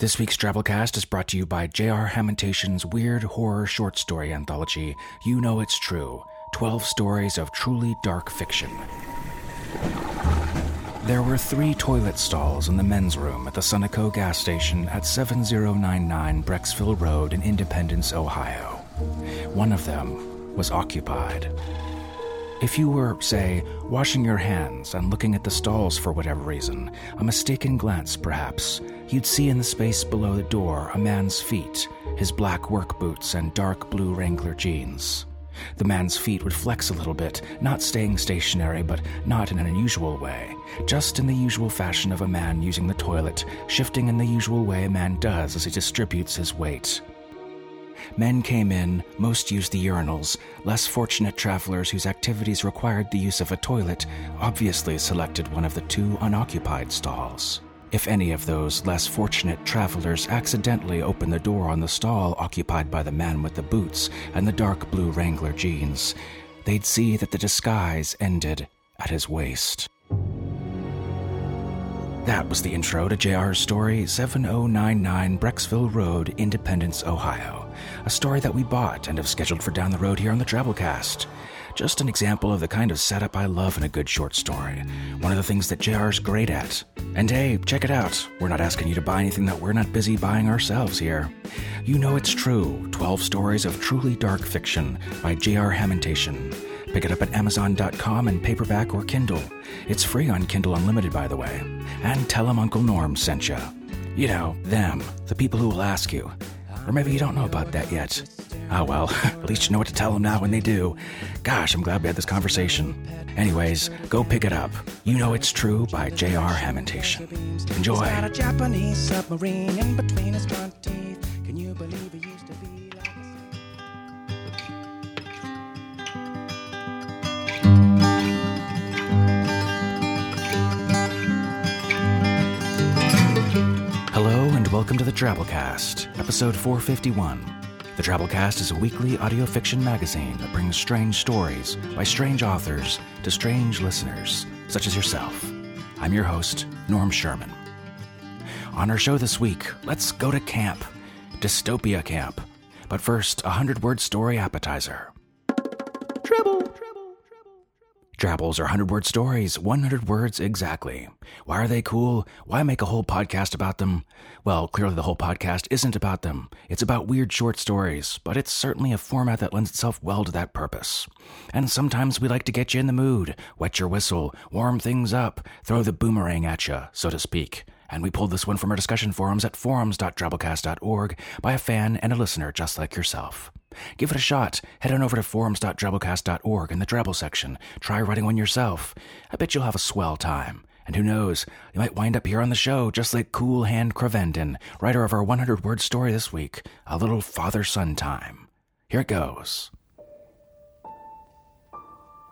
This week's Drabblecast is brought to you by J.R. Hamantaschen's weird horror short story anthology, You Know It's True 12 Stories of Truly Dark Fiction. There were three toilet stalls in the men's room at the Sunoco gas station at 7099 Brecksville Road in Independence, Ohio. One of them was occupied. If you were, say, washing your hands and looking at the stalls for whatever reason, a mistaken glance perhaps, you'd see in the space below the door a man's feet, his black work boots and dark blue Wrangler jeans. The man's feet would flex a little bit, not staying stationary, but not in an unusual way, just in the usual fashion of a man using the toilet, shifting in the usual way a man does as he distributes his weight. Men came in, most used the urinals. Less fortunate travelers whose activities required the use of a toilet obviously selected one of the two unoccupied stalls. If any of those less fortunate travelers accidentally opened the door on the stall occupied by the man with the boots and the dark blue Wrangler jeans, they'd see that the disguise ended at his waist. That was the intro to JR's story 7099 Brecksville Road, Independence, Ohio. A story that we bought and have scheduled for down the road here on the Drabblecast. Just an example of the kind of setup I love in a good short story. One of the things that JR's great at. And hey, check it out. We're not asking you to buy anything that we're not busy buying ourselves here. You know it's true 12 stories of truly dark fiction by JR Hamantaschen. Pick it up at Amazon.com in paperback or Kindle. It's free on Kindle Unlimited, by the way. And tell them Uncle Norm sent you. You know, them, the people who will ask you. Or maybe you don't know about that yet. Oh well, at least you know what to tell them now when they do. Gosh, I'm glad we had this conversation. Anyways, go pick it up. You Know It's True by J.R. Hamantaschen. Enjoy. Welcome to the Drabblecast, episode 451. The Drabblecast is a weekly audio fiction magazine that brings strange stories by strange authors to strange listeners, such as yourself. I'm your host, Norm Sherman. On our show this week, let's go to camp, Dystopia Camp. But first, a hundred word story appetizer. Drabbles are 100 word stories, 100 words exactly. Why are they cool? Why make a whole podcast about them? Well, clearly the whole podcast isn't about them. It's about weird short stories, but it's certainly a format that lends itself well to that purpose. And sometimes we like to get you in the mood, wet your whistle, warm things up, throw the boomerang at you, so to speak. And we pulled this one from our discussion forums at forums.drabblecast.org by a fan and a listener just like yourself. Give it a shot. Head on over to forums.drabblecast.org in the Drabble section. Try writing one yourself. I bet you'll have a swell time. And who knows, you might wind up here on the show just like Cool Hand Cravendon, writer of our 100 word story this week, a little father son time. Here it goes.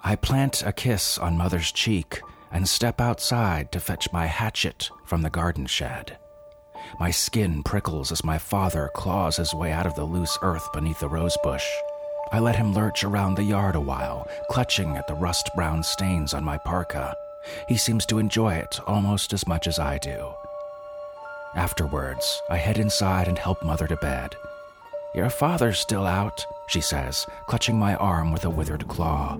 I plant a kiss on mother's cheek and step outside to fetch my hatchet from the garden shed. My skin prickles as my father claws his way out of the loose earth beneath the rose bush. I let him lurch around the yard a while, clutching at the rust brown stains on my parka. He seems to enjoy it almost as much as I do. Afterwards, I head inside and help Mother to bed. Your father's still out, she says, clutching my arm with a withered claw.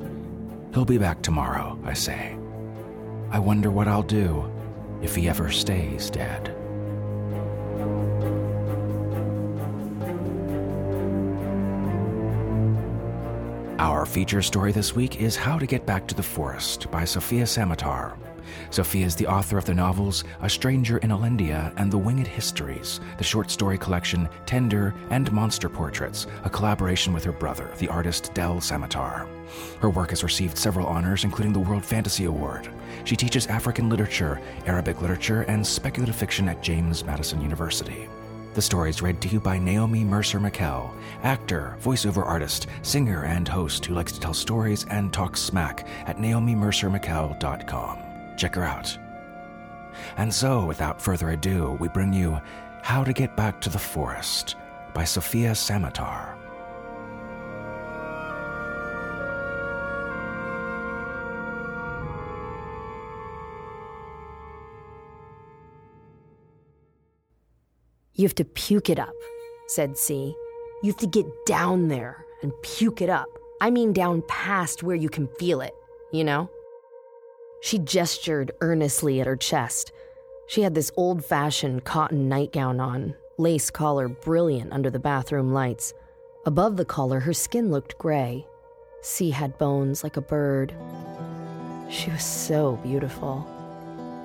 He'll be back tomorrow, I say. I wonder what I'll do if he ever stays dead. Our feature story this week is How to Get Back to the Forest by Sofia Samatar. Sofia is the author of the novels A Stranger in Olondria and The Winged Histories, the short story collection Tender and Monster Portraits, a collaboration with her brother, the artist Del Samatar. Her work has received several honors, including the World Fantasy Award. She teaches African literature, Arabic literature, and speculative fiction at James Madison University. The story is read to you by Naomi Mercer McKell, actor, voiceover artist, singer, and host who likes to tell stories and talk smack at naomimercermckell.com. Check her out. And so, without further ado, we bring you How to Get Back to the Forest by Sofia Samatar. You have to puke it up, said Cee. You have to get down there and puke it up. I mean, down past where you can feel it, you know? She gestured earnestly at her chest. She had this old fashioned cotton nightgown on, lace collar brilliant under the bathroom lights. Above the collar, her skin looked gray. Cee had bones like a bird. She was so beautiful.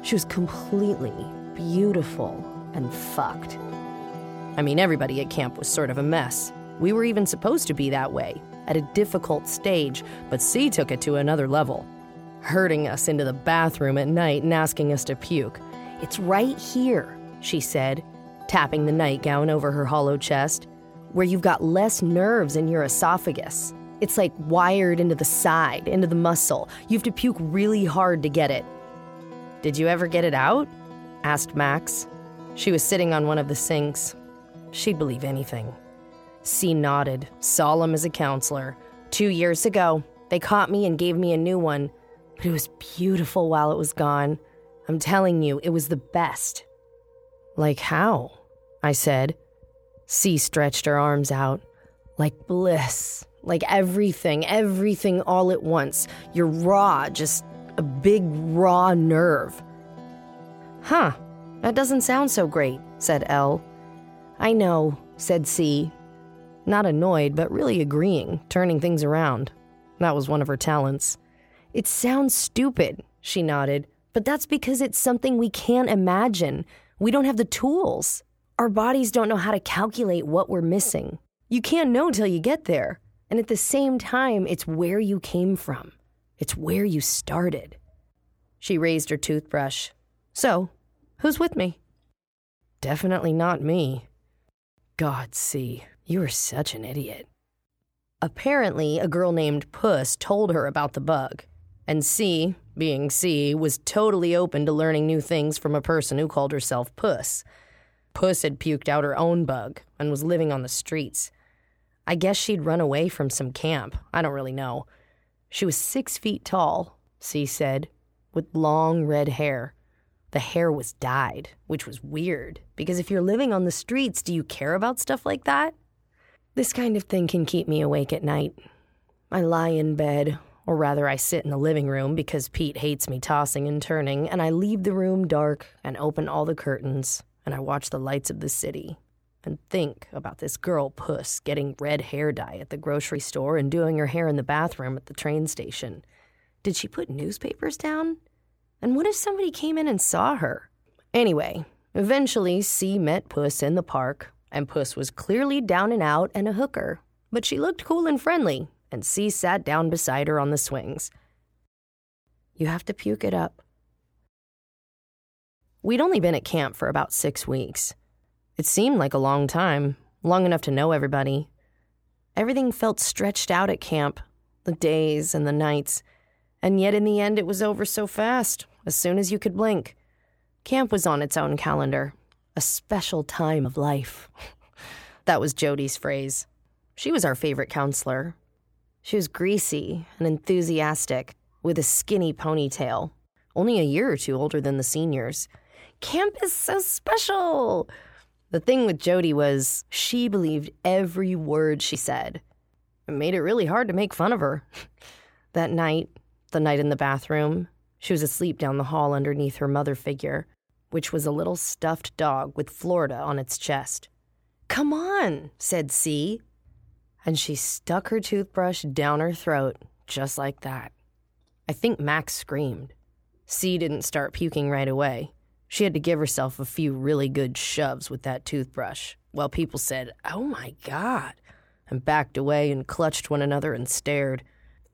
She was completely beautiful and fucked. I mean, everybody at camp was sort of a mess. We were even supposed to be that way, at a difficult stage, but Cee took it to another level, herding us into the bathroom at night and asking us to puke. It's right here, she said, tapping the nightgown over her hollow chest, where you've got less nerves in your esophagus. It's like wired into the side, into the muscle. You have to puke really hard to get it. Did you ever get it out? asked Max. She was sitting on one of the sinks. She'd believe anything. Cee nodded, solemn as a counselor. Two years ago, they caught me and gave me a new one, but it was beautiful while it was gone. I'm telling you, it was the best. Like how? I said. Cee stretched her arms out. Like bliss. Like everything, everything all at once. You're raw, just a big raw nerve. Huh, that doesn't sound so great, said Elle. I know, said Cee. Not annoyed, but really agreeing, turning things around. That was one of her talents. It sounds stupid, she nodded, but that's because it's something we can't imagine. We don't have the tools. Our bodies don't know how to calculate what we're missing. You can't know till you get there. And at the same time, it's where you came from. It's where you started. She raised her toothbrush. So, who's with me? Definitely not me. God, Cee, you are such an idiot. Apparently, a girl named Puss told her about the bug, and Cee, being Cee, was totally open to learning new things from a person who called herself Puss. Puss had puked out her own bug and was living on the streets. I guess she'd run away from some camp. I don't really know. She was six feet tall, Cee said, with long red hair. The hair was dyed, which was weird, because if you're living on the streets, do you care about stuff like that? This kind of thing can keep me awake at night. I lie in bed, or rather, I sit in the living room because Pete hates me tossing and turning, and I leave the room dark and open all the curtains, and I watch the lights of the city and think about this girl Puss getting red hair dye at the grocery store and doing her hair in the bathroom at the train station. Did she put newspapers down? And what if somebody came in and saw her? Anyway, eventually Cee met Puss in the park, and Puss was clearly down and out and a hooker, but she looked cool and friendly, and Cee sat down beside her on the swings. You have to puke it up. We'd only been at camp for about six weeks. It seemed like a long time, long enough to know everybody. Everything felt stretched out at camp the days and the nights, and yet in the end it was over so fast, as soon as you could blink. Camp was on its own calendar, a special time of life. that was Jody's phrase. She was our favorite counselor. She was greasy and enthusiastic, with a skinny ponytail, only a year or two older than the seniors. Camp is so special! The thing with Jody was she believed every word she said. It made it really hard to make fun of her. that night, the night in the bathroom, she was asleep down the hall underneath her mother figure, which was a little stuffed dog with Florida on its chest. Come on, said Cee. And she stuck her toothbrush down her throat, just like that. I think Max screamed. Cee didn't start puking right away. She had to give herself a few really good shoves with that toothbrush, while people said, Oh my God, and backed away and clutched one another and stared.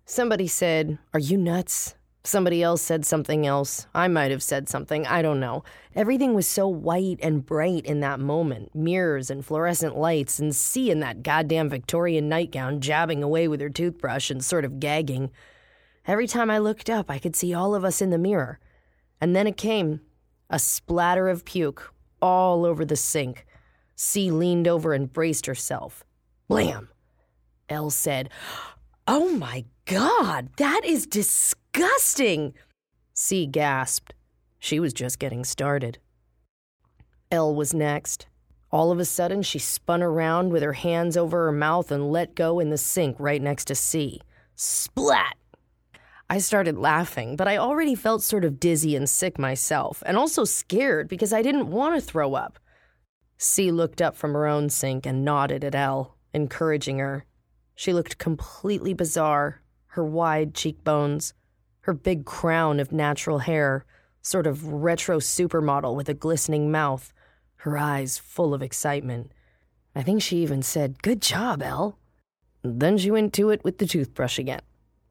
Somebody said, Are you nuts? Somebody else said something else. I might have said something. I don't know. Everything was so white and bright in that moment mirrors and fluorescent lights, and Cee in that goddamn Victorian nightgown jabbing away with her toothbrush and sort of gagging. Every time I looked up, I could see all of us in the mirror. And then it came a splatter of puke all over the sink. Cee leaned over and braced herself. Blam! Elle said, Oh my God, that is disgusting! Cee gasped. She was just getting started. Elle was next. All of a sudden, she spun around with her hands over her mouth and let go in the sink right next to Cee. Splat! I started laughing, but I already felt sort of dizzy and sick myself, and also scared because I didn't want to throw up. Cee looked up from her own sink and nodded at Elle, encouraging her. She looked completely bizarre, her wide cheekbones, her big crown of natural hair, sort of retro supermodel with a glistening mouth, her eyes full of excitement. I think she even said, Good job, Elle. Then she went to it with the toothbrush again.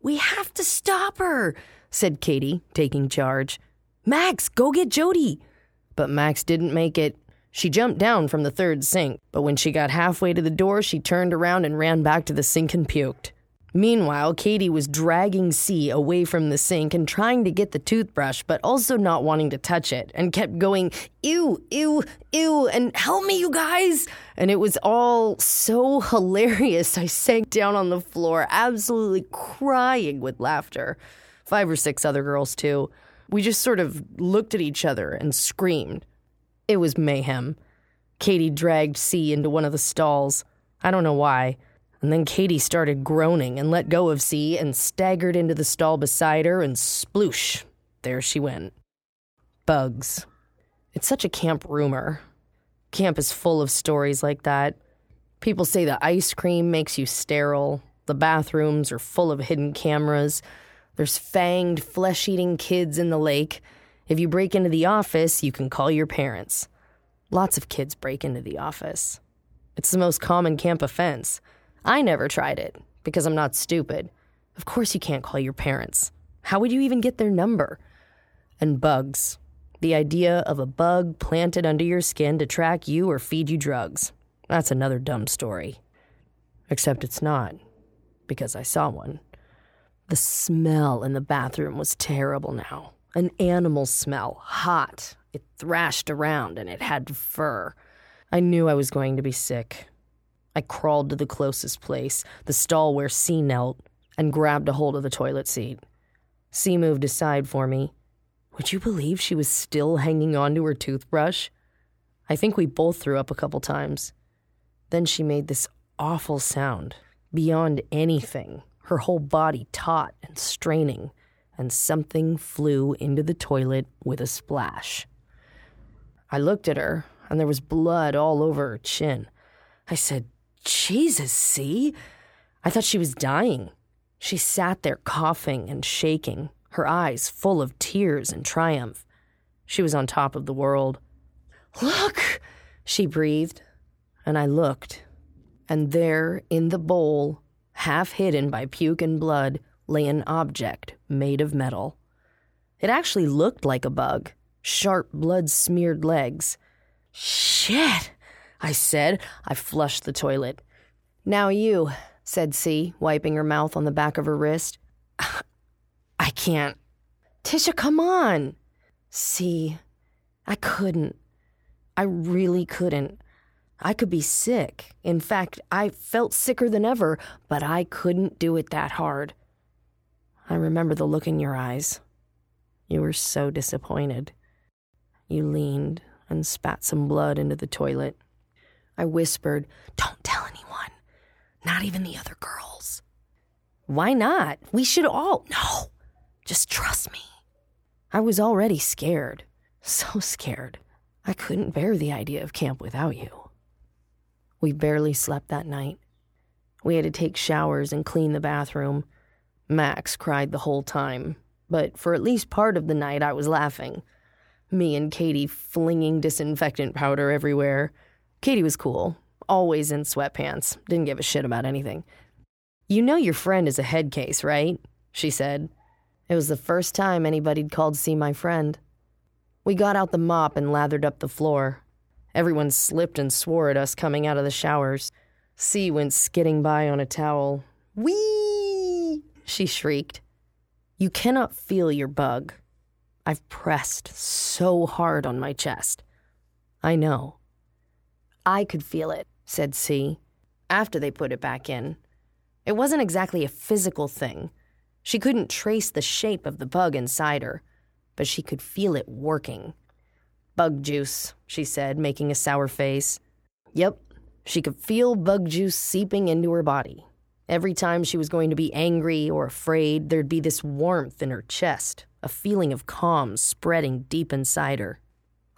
We have to stop her, said Katie, taking charge. Max, go get Jody. But Max didn't make it. She jumped down from the third sink, but when she got halfway to the door, she turned around and ran back to the sink and puked. Meanwhile, Katie was dragging Cee away from the sink and trying to get the toothbrush, but also not wanting to touch it, and kept going, ew, ew, ew, and help me, you guys. And it was all so hilarious. I sank down on the floor, absolutely crying with laughter. Five or six other girls, too. We just sort of looked at each other and screamed. It was mayhem. Katie dragged Cee into one of the stalls. I don't know why. And then Katie started groaning and let go of Cee and staggered into the stall beside her, and sploosh, there she went. Bugs. It's such a camp rumor. Camp is full of stories like that. People say the ice cream makes you sterile, the bathrooms are full of hidden cameras, there's fanged, flesh eating kids in the lake. If you break into the office, you can call your parents. Lots of kids break into the office. It's the most common camp offense. I never tried it because I'm not stupid. Of course, you can't call your parents. How would you even get their number? And bugs. The idea of a bug planted under your skin to track you or feed you drugs. That's another dumb story. Except it's not, because I saw one. The smell in the bathroom was terrible now. An animal smell, hot. It thrashed around and it had fur. I knew I was going to be sick. I crawled to the closest place, the stall where Cee knelt, and grabbed a hold of the toilet seat. Cee moved aside for me. Would you believe she was still hanging on to her toothbrush? I think we both threw up a couple times. Then she made this awful sound, beyond anything, her whole body taut and straining, and something flew into the toilet with a splash. I looked at her, and there was blood all over her chin. I said, Jesus, Cee? I thought she was dying. She sat there coughing and shaking, her eyes full of tears and triumph. She was on top of the world. Look, she breathed, and I looked. And there, in the bowl, half hidden by puke and blood, lay an object made of metal. It actually looked like a bug, sharp blood smeared legs. Shit! I said. I flushed the toilet. Now you, said Cee, wiping her mouth on the back of her wrist. I can't. Tisha, come on. Cee, I couldn't. I really couldn't. I could be sick. In fact, I felt sicker than ever, but I couldn't do it that hard. I remember the look in your eyes. You were so disappointed. You leaned and spat some blood into the toilet. I whispered, Don't tell anyone. Not even the other girls. Why not? We should all. No, just trust me. I was already scared. So scared. I couldn't bear the idea of camp without you. We barely slept that night. We had to take showers and clean the bathroom. Max cried the whole time, but for at least part of the night I was laughing. Me and Katie flinging disinfectant powder everywhere. Katie was cool, always in sweatpants, didn't give a shit about anything. You know your friend is a head case, right? She said. It was the first time anybody'd called to see my friend. We got out the mop and lathered up the floor. Everyone slipped and swore at us coming out of the showers. Cee went skidding by on a towel. Whee! She shrieked. You cannot feel your bug. I've pressed so hard on my chest. I know. I could feel it, said Cee, after they put it back in. It wasn't exactly a physical thing. She couldn't trace the shape of the bug inside her, but she could feel it working. Bug juice, she said, making a sour face. Yep, she could feel bug juice seeping into her body. Every time she was going to be angry or afraid, there'd be this warmth in her chest, a feeling of calm spreading deep inside her.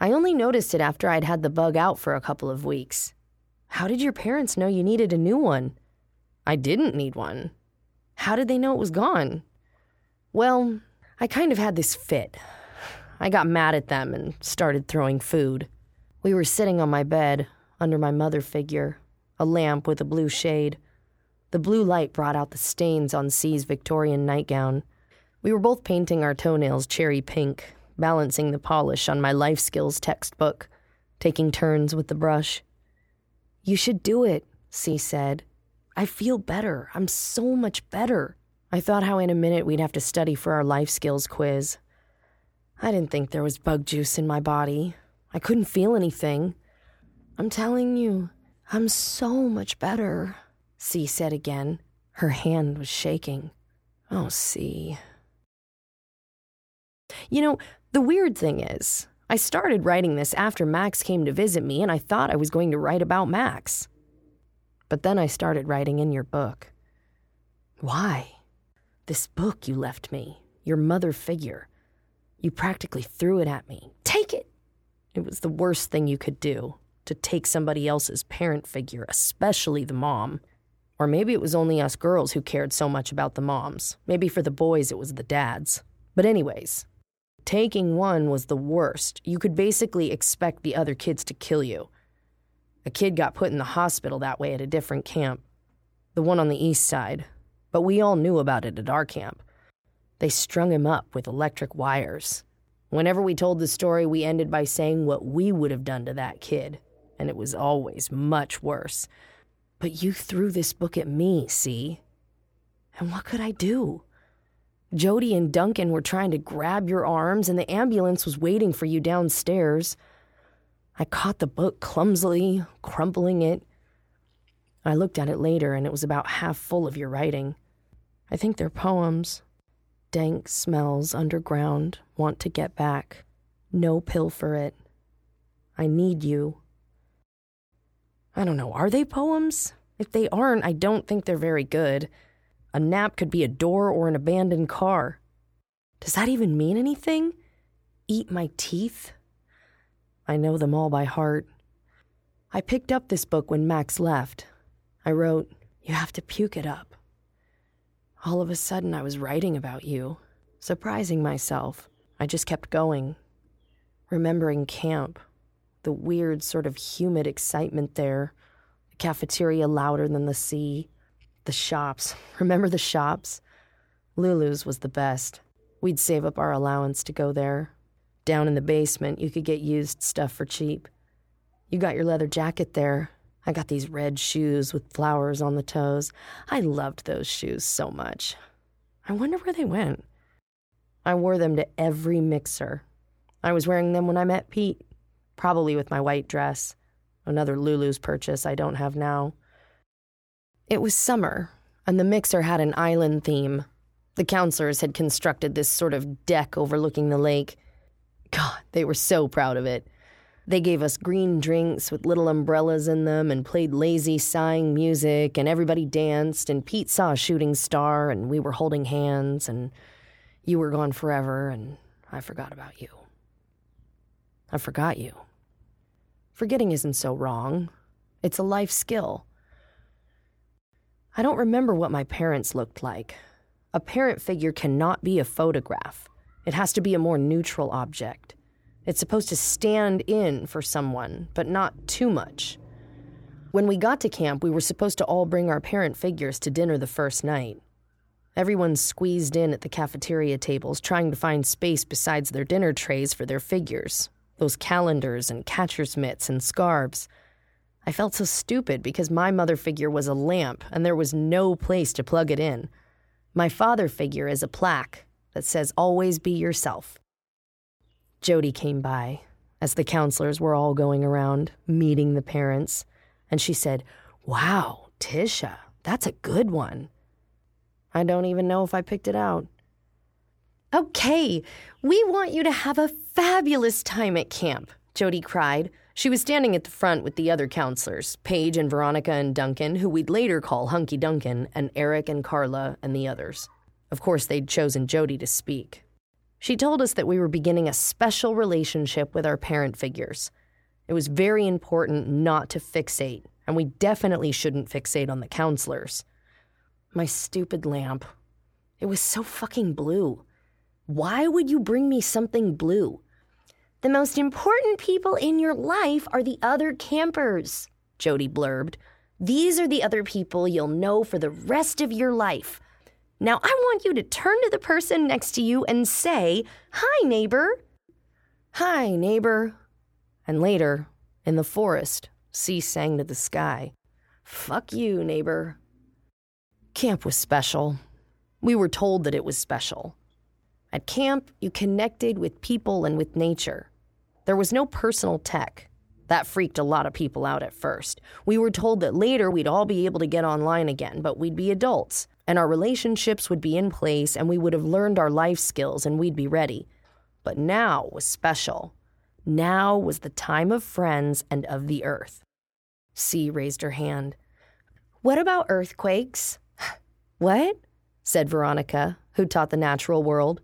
I only noticed it after I'd had the bug out for a couple of weeks. How did your parents know you needed a new one? I didn't need one. How did they know it was gone? Well, I kind of had this fit. I got mad at them and started throwing food. We were sitting on my bed, under my mother figure, a lamp with a blue shade. The blue light brought out the stains on Cee's Victorian nightgown. We were both painting our toenails cherry pink, balancing the polish on my life skills textbook, taking turns with the brush. You should do it, Cee said. I feel better. I'm so much better. I thought how in a minute we'd have to study for our life skills quiz. I didn't think there was bug juice in my body. I couldn't feel anything. I'm telling you, I'm so much better, Cee said again. Her hand was shaking. Oh, Cee. You know, the weird thing is, I started writing this after Max came to visit me, and I thought I was going to write about Max. But then I started writing in your book. Why? This book you left me, your mother figure. You practically threw it at me. Take it! It was the worst thing you could do to take somebody else's parent figure, especially the mom. Or maybe it was only us girls who cared so much about the moms. Maybe for the boys it was the dads. But, anyways, taking one was the worst. You could basically expect the other kids to kill you. A kid got put in the hospital that way at a different camp, the one on the east side, but we all knew about it at our camp. They strung him up with electric wires. Whenever we told the story, we ended by saying what we would have done to that kid, and it was always much worse. But you threw this book at me, see? And what could I do? Jody and Duncan were trying to grab your arms, and the ambulance was waiting for you downstairs. I caught the book clumsily, crumpling it. I looked at it later, and it was about half full of your writing. I think they're poems. Dank smells underground, want to get back. No pill for it. I need you. I don't know, are they poems? If they aren't, I don't think they're very good. A nap could be a door or an abandoned car. Does that even mean anything? Eat my teeth? I know them all by heart. I picked up this book when Max left. I wrote, You have to puke it up. All of a sudden, I was writing about you, surprising myself. I just kept going, remembering camp, the weird, sort of humid excitement there, the cafeteria louder than the sea, the shops. Remember the shops? Lulu's was the best. We'd save up our allowance to go there. Down in the basement, you could get used stuff for cheap. You got your leather jacket there. I got these red shoes with flowers on the toes. I loved those shoes so much. I wonder where they went. I wore them to every mixer. I was wearing them when I met Pete, probably with my white dress, another Lulu's purchase I don't have now. It was summer, and the mixer had an island theme. The counselors had constructed this sort of deck overlooking the lake. God, they were so proud of it. They gave us green drinks with little umbrellas in them and played lazy, sighing music, and everybody danced, and Pete saw a shooting star, and we were holding hands, and you were gone forever, and I forgot about you. I forgot you. Forgetting isn't so wrong, it's a life skill. I don't remember what my parents looked like. A parent figure cannot be a photograph. It has to be a more neutral object. It's supposed to stand in for someone, but not too much. When we got to camp, we were supposed to all bring our parent figures to dinner the first night. Everyone squeezed in at the cafeteria tables, trying to find space besides their dinner trays for their figures those calendars and catcher's mitts and scarves. I felt so stupid because my mother figure was a lamp and there was no place to plug it in. My father figure is a plaque that says, Always be yourself. Jody came by as the counselors were all going around meeting the parents, and she said, Wow, Tisha, that's a good one. I don't even know if I picked it out. Okay, we want you to have a fabulous time at camp, Jody cried, She was standing at the front with the other counselors, Paige and Veronica and Duncan, who we'd later call Hunky Duncan, and Eric and Carla and the others. Of course, they'd chosen Jody to speak. She told us that we were beginning a special relationship with our parent figures. It was very important not to fixate, and we definitely shouldn't fixate on the counselors. My stupid lamp. It was so fucking blue. Why would you bring me something blue? The most important people in your life are the other campers, Jody blurbed. These are the other people you'll know for the rest of your life. Now I want you to turn to the person next to you and say, Hi, neighbor. Hi, neighbor. And later, in the forest, Cee sang to the sky, Fuck you, neighbor. Camp was special. We were told that it was special. At camp, you connected with people and with nature. There was no personal tech. That freaked a lot of people out at first. We were told that later we'd all be able to get online again, but we'd be adults, and our relationships would be in place, and we would have learned our life skills, and we'd be ready. But now was special. Now was the time of friends and of the earth. Cee raised her hand. What about earthquakes? what? said Veronica, who taught the natural world.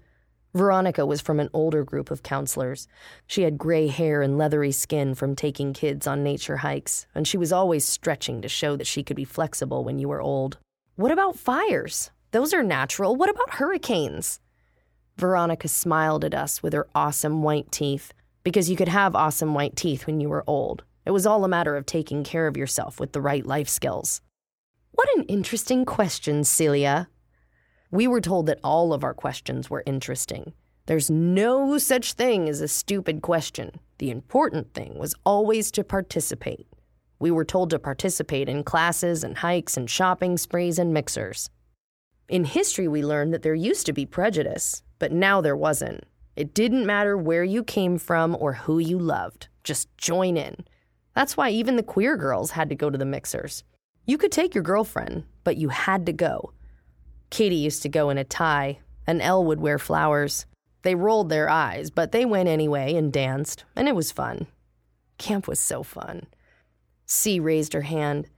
Veronica was from an older group of counselors. She had gray hair and leathery skin from taking kids on nature hikes, and she was always stretching to show that she could be flexible when you were old. What about fires? Those are natural. What about hurricanes? Veronica smiled at us with her awesome white teeth, because you could have awesome white teeth when you were old. It was all a matter of taking care of yourself with the right life skills. What an interesting question, Celia, we were told that all of our questions were interesting. There's no such thing as a stupid question. The important thing was always to participate. We were told to participate in classes and hikes and shopping sprees and mixers. In history, we learned that there used to be prejudice, but now there wasn't. It didn't matter where you came from or who you loved. Just join in. That's why even the queer girls had to go to the mixers. You could take your girlfriend, but you had to go. Katie used to go in a tie, and Elle would wear flowers. They rolled their eyes, but they went anyway and danced, and it was fun. Camp was so fun. Cee raised her hand.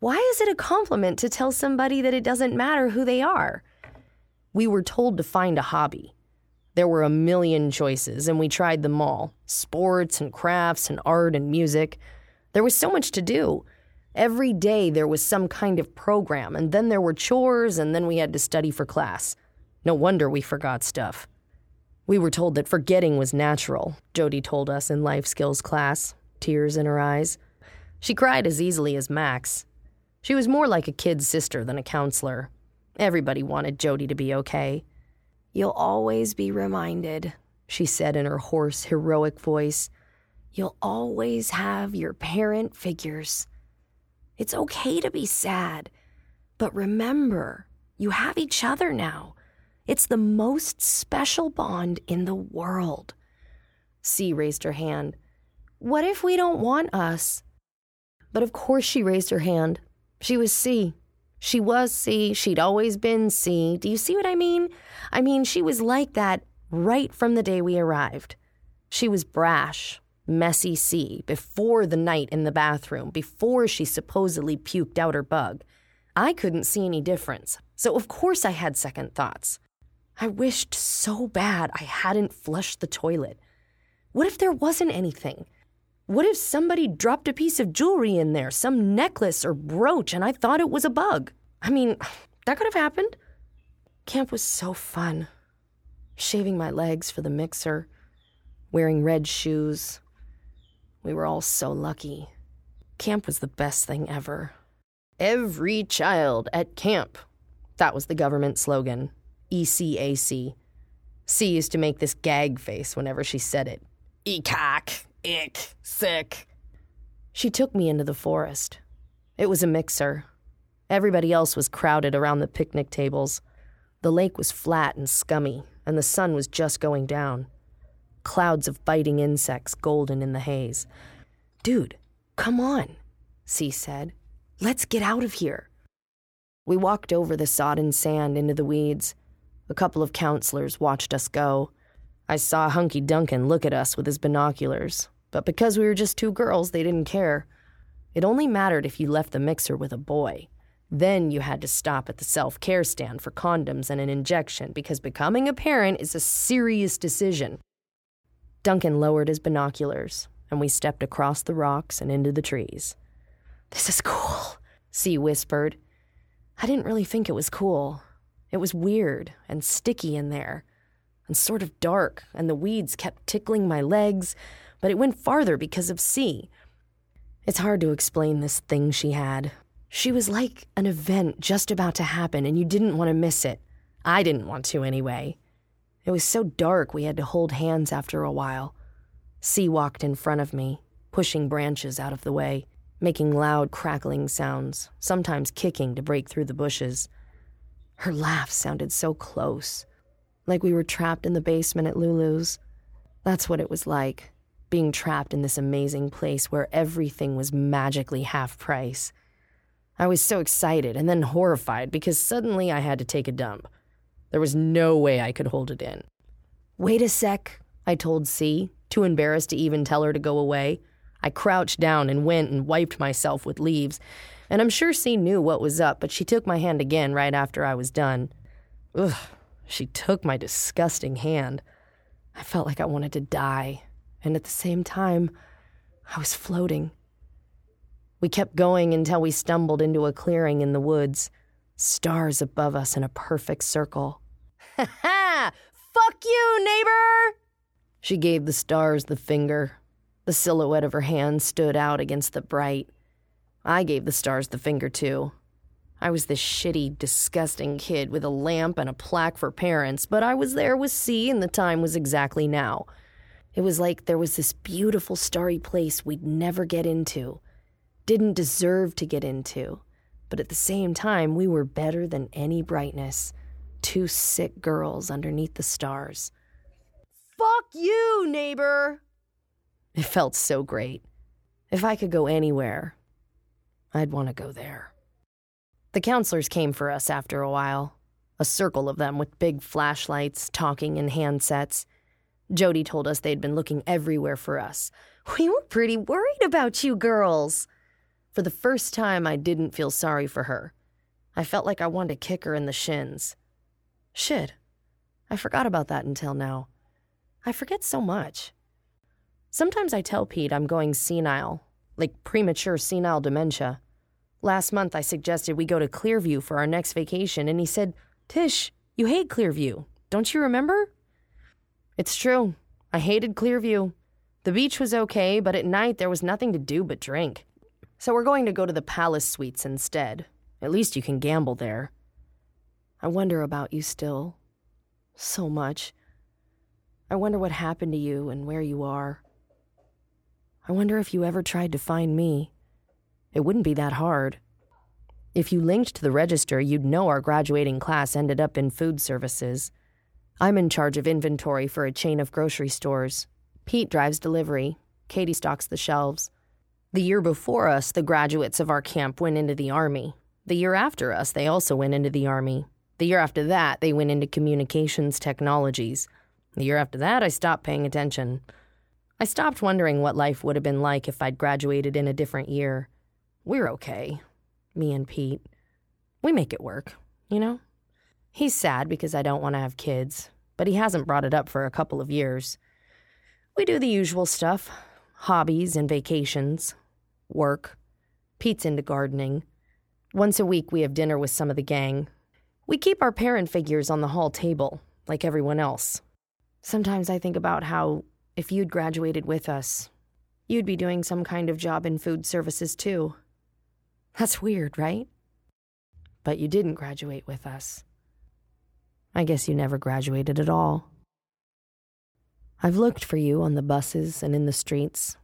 Why is it a compliment to tell somebody that it doesn't matter who they are? We were told to find a hobby. There were a million choices, and we tried them all sports and crafts and art and music. There was so much to do. Every day there was some kind of program, and then there were chores, and then we had to study for class. No wonder we forgot stuff. We were told that forgetting was natural, Jody told us in life skills class, tears in her eyes. She cried as easily as Max. She was more like a kid's sister than a counselor. Everybody wanted Jody to be okay. You'll always be reminded, she said in her hoarse, heroic voice. You'll always have your parent figures. It's okay to be sad. But remember, you have each other now. It's the most special bond in the world. Cee raised her hand. What if we don't want us? But of course she raised her hand. She was Cee. She was Cee. She'd always been Cee. Do you see what I mean? I mean, she was like that right from the day we arrived. She was brash, messy Cee before the night in the bathroom, before she supposedly puked out her bug. I couldn't see any difference, so of course I had second thoughts. I wished so bad I hadn't flushed the toilet. What if there wasn't anything? What if somebody dropped a piece of jewelry in there, some necklace or brooch, and I thought it was a bug? I mean, that could have happened. Camp was so fun. Shaving my legs for the mixer, wearing red shoes, we were all so lucky. Camp was the best thing ever. Every child at camp. That was the government slogan. ECAC. Cee used to make this gag face whenever she said it. Ecock, ick, sick. She took me into the forest. It was a mixer. Everybody else was crowded around the picnic tables. The lake was flat and scummy, and the sun was just going down clouds of biting insects golden in the haze. Dude, come on, Cee said. Let's get out of here. We walked over the sodden sand into the weeds. A couple of counselors watched us go. I saw Hunky Duncan look at us with his binoculars. But because we were just two girls, they didn't care. It only mattered if you left the mixer with a boy. Then you had to stop at the self care stand for condoms and an injection because becoming a parent is a serious decision. Duncan lowered his binoculars, and we stepped across the rocks and into the trees. This is cool, Cee whispered. I didn't really think it was cool. It was weird and sticky in there, and sort of dark, and the weeds kept tickling my legs, but it went farther because of Cee. It's hard to explain this thing she had. She was like an event just about to happen, and you didn't want to miss it. I didn't want to, anyway. It was so dark we had to hold hands after a while. Cee walked in front of me, pushing branches out of the way, making loud crackling sounds, sometimes kicking to break through the bushes. Her laugh sounded so close, like we were trapped in the basement at Lulu's. That's what it was like, being trapped in this amazing place where everything was magically half price. I was so excited and then horrified because suddenly I had to take a dump. There was no way I could hold it in. Wait a sec, I told Cee, too embarrassed to even tell her to go away. I crouched down and went and wiped myself with leaves, and I'm sure Cee knew what was up, but she took my hand again right after I was done. Ugh, she took my disgusting hand. I felt like I wanted to die, and at the same time, I was floating. We kept going until we stumbled into a clearing in the woods, stars above us in a perfect circle. Ha ha! Fuck you, neighbor! She gave the stars the finger. The silhouette of her hand stood out against the bright. I gave the stars the finger, too. I was this shitty, disgusting kid with a lamp and a plaque for parents, but I was there with Cee, and the time was exactly now. It was like there was this beautiful, starry place we'd never get into, didn't deserve to get into, but at the same time, we were better than any brightness. Two sick girls underneath the stars. Fuck you, neighbor! It felt so great. If I could go anywhere, I'd want to go there. The counselors came for us after a while, a circle of them with big flashlights, talking in handsets. Jody told us they'd been looking everywhere for us. We were pretty worried about you girls. For the first time, I didn't feel sorry for her. I felt like I wanted to kick her in the shins. Shit. I forgot about that until now. I forget so much. Sometimes I tell Pete I'm going senile, like premature senile dementia. Last month, I suggested we go to Clearview for our next vacation, and he said, Tish, you hate Clearview. Don't you remember? It's true. I hated Clearview. The beach was okay, but at night there was nothing to do but drink. So we're going to go to the Palace Suites instead. At least you can gamble there. I wonder about you still. So much. I wonder what happened to you and where you are. I wonder if you ever tried to find me. It wouldn't be that hard. If you linked to the register, you'd know our graduating class ended up in food services. I'm in charge of inventory for a chain of grocery stores. Pete drives delivery. Katie stocks the shelves. The year before us, the graduates of our camp went into the Army. The year after us, they also went into the Army. The year after that, they went into communications technologies. The year after that, I stopped paying attention. I stopped wondering what life would have been like if I'd graduated in a different year. We're okay, me and Pete. We make it work, you know? He's sad because I don't want to have kids, but he hasn't brought it up for a couple of years. We do the usual stuff hobbies and vacations, work. Pete's into gardening. Once a week, we have dinner with some of the gang. We keep our parent figures on the hall table, like everyone else. Sometimes I think about how, if you'd graduated with us, you'd be doing some kind of job in food services too. That's weird, right? But you didn't graduate with us. I guess you never graduated at all. I've looked for you on the buses and in the streets,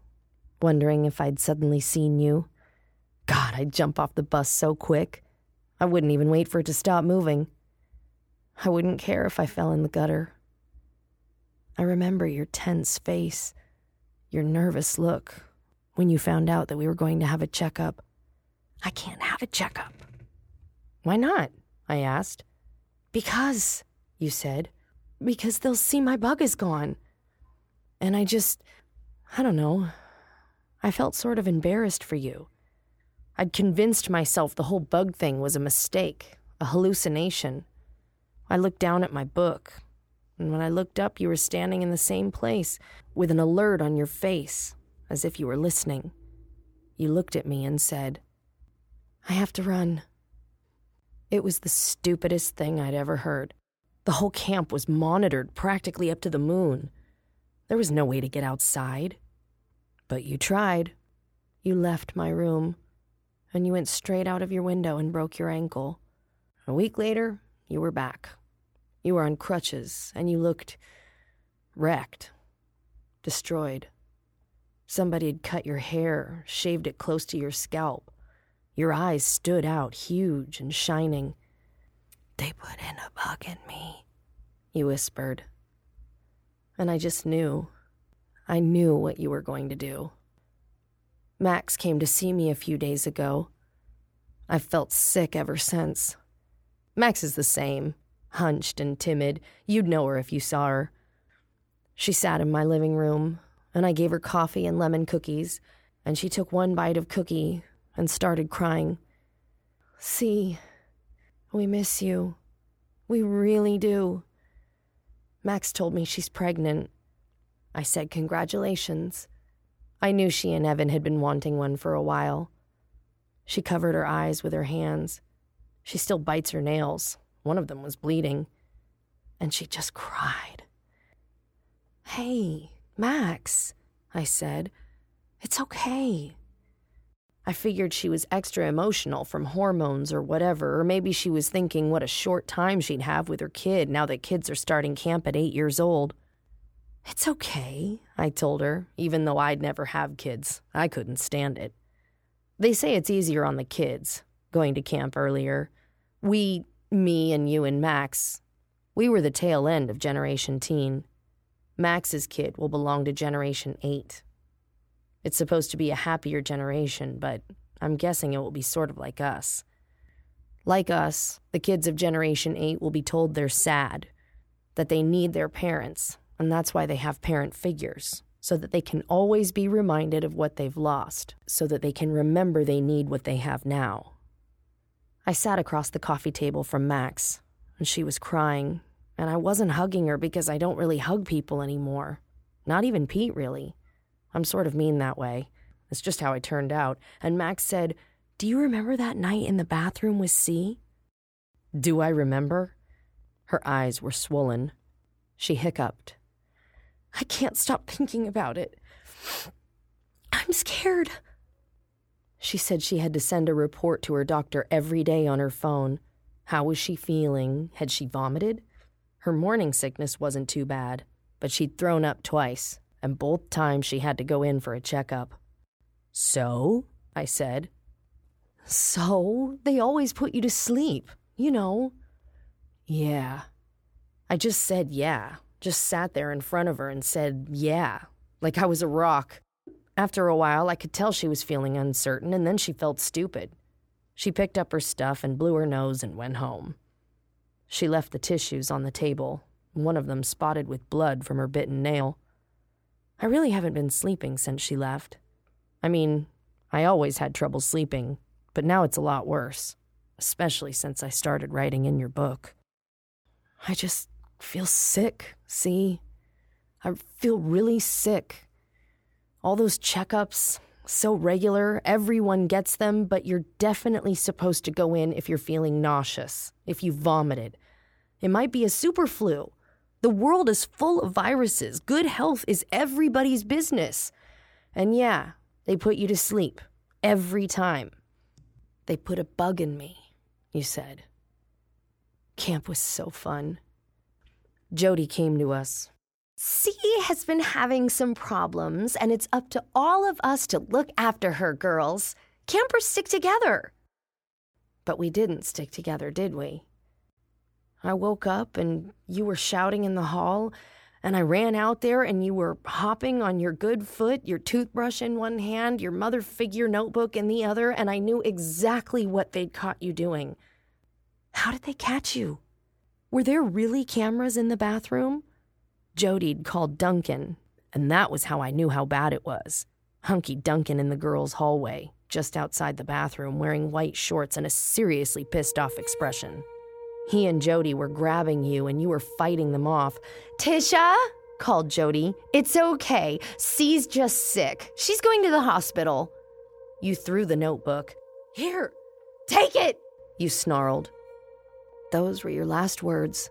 wondering if I'd suddenly seen you. God, I'd jump off the bus so quick. I wouldn't even wait for it to stop moving. I wouldn't care if I fell in the gutter. I remember your tense face, your nervous look when you found out that we were going to have a checkup. I can't have a checkup. Why not? I asked. Because, you said. Because they'll see my bug is gone. And I just. I don't know. I felt sort of embarrassed for you. I'd convinced myself the whole bug thing was a mistake, a hallucination. I looked down at my book, and when I looked up, you were standing in the same place with an alert on your face, as if you were listening. You looked at me and said, I have to run. It was the stupidest thing I'd ever heard. The whole camp was monitored practically up to the moon. There was no way to get outside. But you tried. You left my room, and you went straight out of your window and broke your ankle. A week later, you were back. You were on crutches, and you looked wrecked, destroyed. Somebody had cut your hair, shaved it close to your scalp. Your eyes stood out, huge and shining. They put in a bug in me, you whispered. And I just knew. I knew what you were going to do. Max came to see me a few days ago. I've felt sick ever since. Max is the same, hunched and timid. You'd know her if you saw her. She sat in my living room, and I gave her coffee and lemon cookies, and she took one bite of cookie and started crying. See, we miss you. We really do. Max told me she's pregnant. I said congratulations. I knew she and Evan had been wanting one for a while. She covered her eyes with her hands. She still bites her nails. One of them was bleeding. And she just cried. Hey, Max, I said. It's okay. I figured she was extra emotional from hormones or whatever, or maybe she was thinking what a short time she'd have with her kid now that kids are starting camp at eight years old. It's okay, I told her, even though I'd never have kids. I couldn't stand it. They say it's easier on the kids, going to camp earlier. We, me and you and Max, we were the tail end of Generation Teen. Max's kid will belong to Generation 8. It's supposed to be a happier generation, but I'm guessing it will be sort of like us. Like us, the kids of Generation 8 will be told they're sad, that they need their parents, and that's why they have parent figures, so that they can always be reminded of what they've lost, so that they can remember they need what they have now. I sat across the coffee table from Max, and she was crying, and I wasn't hugging her because I don't really hug people anymore. Not even Pete, really. I'm sort of mean that way. It's just how I turned out. And Max said, Do you remember that night in the bathroom with Cee? Do I remember? Her eyes were swollen. She hiccuped. I can't stop thinking about it. I'm scared. She said she had to send a report to her doctor every day on her phone. How was she feeling? Had she vomited? Her morning sickness wasn't too bad, but she'd thrown up twice, and both times she had to go in for a checkup. So? I said. So? They always put you to sleep, you know. Yeah. I just said yeah, just sat there in front of her and said yeah, like I was a rock. After a while, I could tell she was feeling uncertain, and then she felt stupid. She picked up her stuff and blew her nose and went home. She left the tissues on the table, one of them spotted with blood from her bitten nail. I really haven't been sleeping since she left. I mean, I always had trouble sleeping, but now it's a lot worse, especially since I started writing in your book. I just feel sick, see? I feel really sick. All those checkups, so regular, everyone gets them, but you're definitely supposed to go in if you're feeling nauseous, if you vomited. It might be a super flu. The world is full of viruses. Good health is everybody's business. And yeah, they put you to sleep every time. They put a bug in me, you said. Camp was so fun. Jody came to us. Cee has been having some problems, and it's up to all of us to look after her, girls. Campers stick together. But we didn't stick together, did we? I woke up and you were shouting in the hall, and I ran out there and you were hopping on your good foot, your toothbrush in one hand, your mother figure notebook in the other, and I knew exactly what they'd caught you doing. How did they catch you? Were there really cameras in the bathroom? Jody'd called Duncan, And that was how I knew how bad it was. Hunky Duncan in the girls' hallway, just outside the bathroom, wearing white shorts and a seriously pissed off expression. He and Jody were grabbing you and you were fighting them off. Tisha, called Jody. It's okay. Cee's just sick. She's going to the hospital. You threw the notebook. Here, take it, you snarled. Those were your last words.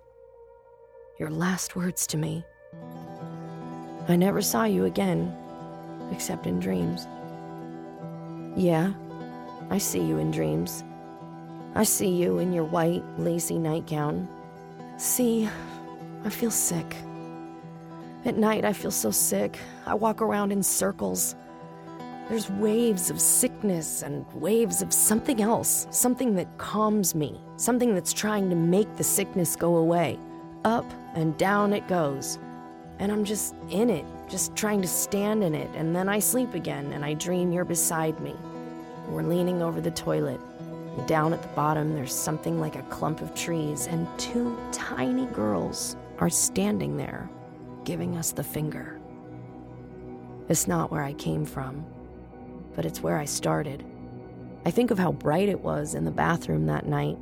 Your last words to me. I never saw you again, except in dreams. Yeah, I see you in dreams. I see you in your white, lacy nightgown. See, I feel sick. At night, I feel so sick. I walk around in circles. There's waves of sickness and waves of something else, something that calms me, something that's trying to make the sickness go away. Up and down it goes. And I'm just in it, just trying to stand in it, and then I sleep again and I dream you're beside me. We're leaning over the toilet. And down at the bottom, there's something like a clump of trees, and two tiny girls are standing there, giving us the finger. It's not where I came from, but it's where I started. I think of how bright it was in the bathroom that night,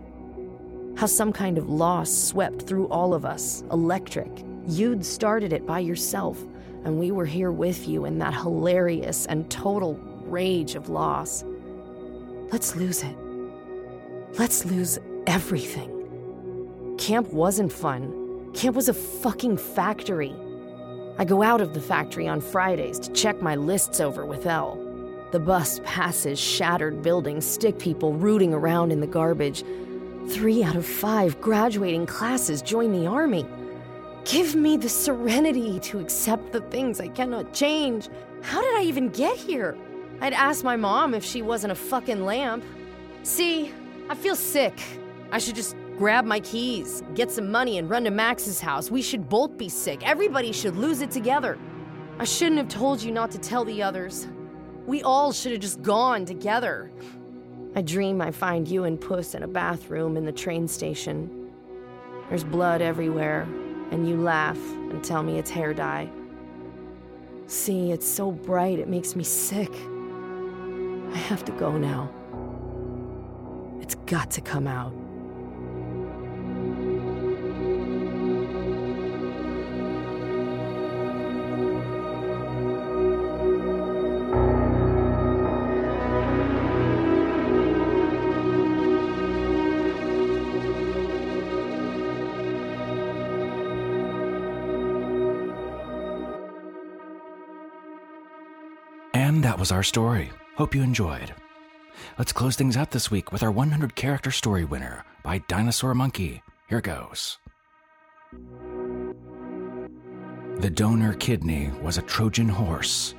how some kind of loss swept through all of us, electric. You'd started it by yourself, and we were here with you in that hilarious and total rage of loss. Let's lose it. Let's lose everything. Camp wasn't fun. Camp was a fucking factory. I go out of the factory on Fridays to check my lists over with Elle. The bus passes shattered buildings, stick people rooting around in the garbage. Three out of five graduating classes join the army. Give me the serenity to accept the things I cannot change. How did I even get here? I'd ask my mom if she wasn't a fucking lamp. See, I feel sick. I should just grab my keys, get some money, and run to Max's house. We should both be sick. Everybody should lose it together. I shouldn't have told you not to tell the others. We all should have just gone together. I dream I find you and Puss in a bathroom in the train station. There's blood everywhere, and you laugh and tell me it's hair dye. See, it's so bright it makes me sick. I have to go now. It's got to come out. Was our story. Hope you enjoyed. Let's close things out this week with our 100 character story winner by Dinosaur Monkey. Here goes. The donor kidney was a Trojan horse,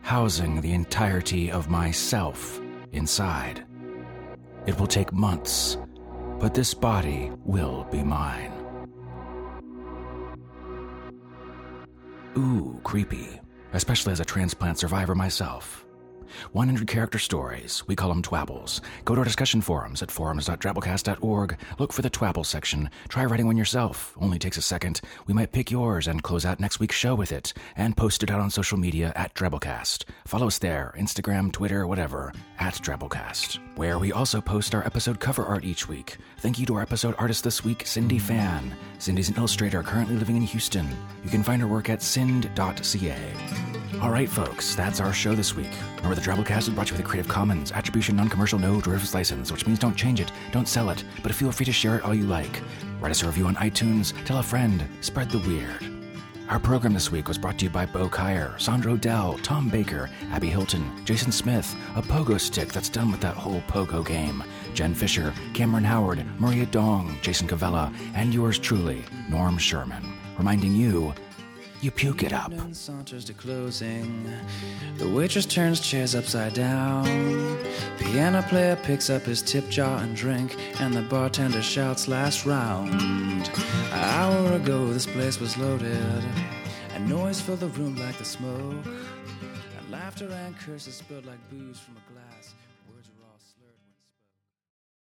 housing the entirety of myself inside. It will take months, but this body will be mine. Ooh, creepy, especially as a transplant survivor myself. 100 character stories. We call them twabbles. Go to our discussion forums at forums.drabblecast.org. Look for the twabble section. Try writing one yourself. Only takes a second. We might pick yours and close out next week's show with it and post it out on social media at Drabblecast. Follow us there Instagram, Twitter, whatever, at Drabblecast, where we also post our episode cover art each week. Thank you to our episode artist this week, Cindy Fan. Cindy's an illustrator currently living in Houston. You can find her work at sind.ca. All right, folks, that's our show this week. Remember, the Drabblecast is brought to you with a Creative Commons Attribution Non-Commercial No Derivatives License, which means don't change it, don't sell it, but feel free to share it all you like. Write us a review on iTunes, tell a friend, spread the weird. Our program this week was brought to you by Bo Kyer, Sandro Dell, Tom Baker, Abby Hilton, Jason Smith, a pogo stick that's done with that whole pogo game, Jen Fisher, Cameron Howard, Maria Dong, Jason Cavella, and yours truly, Norm Sherman, reminding you you puke it up. The waitress turns chairs upside down. Piano player picks up his tip jar and drink, and the bartender shouts last round. An hour ago, this place was loaded. A noise filled the room like the smoke. And laughter and curses spilled like booze from a.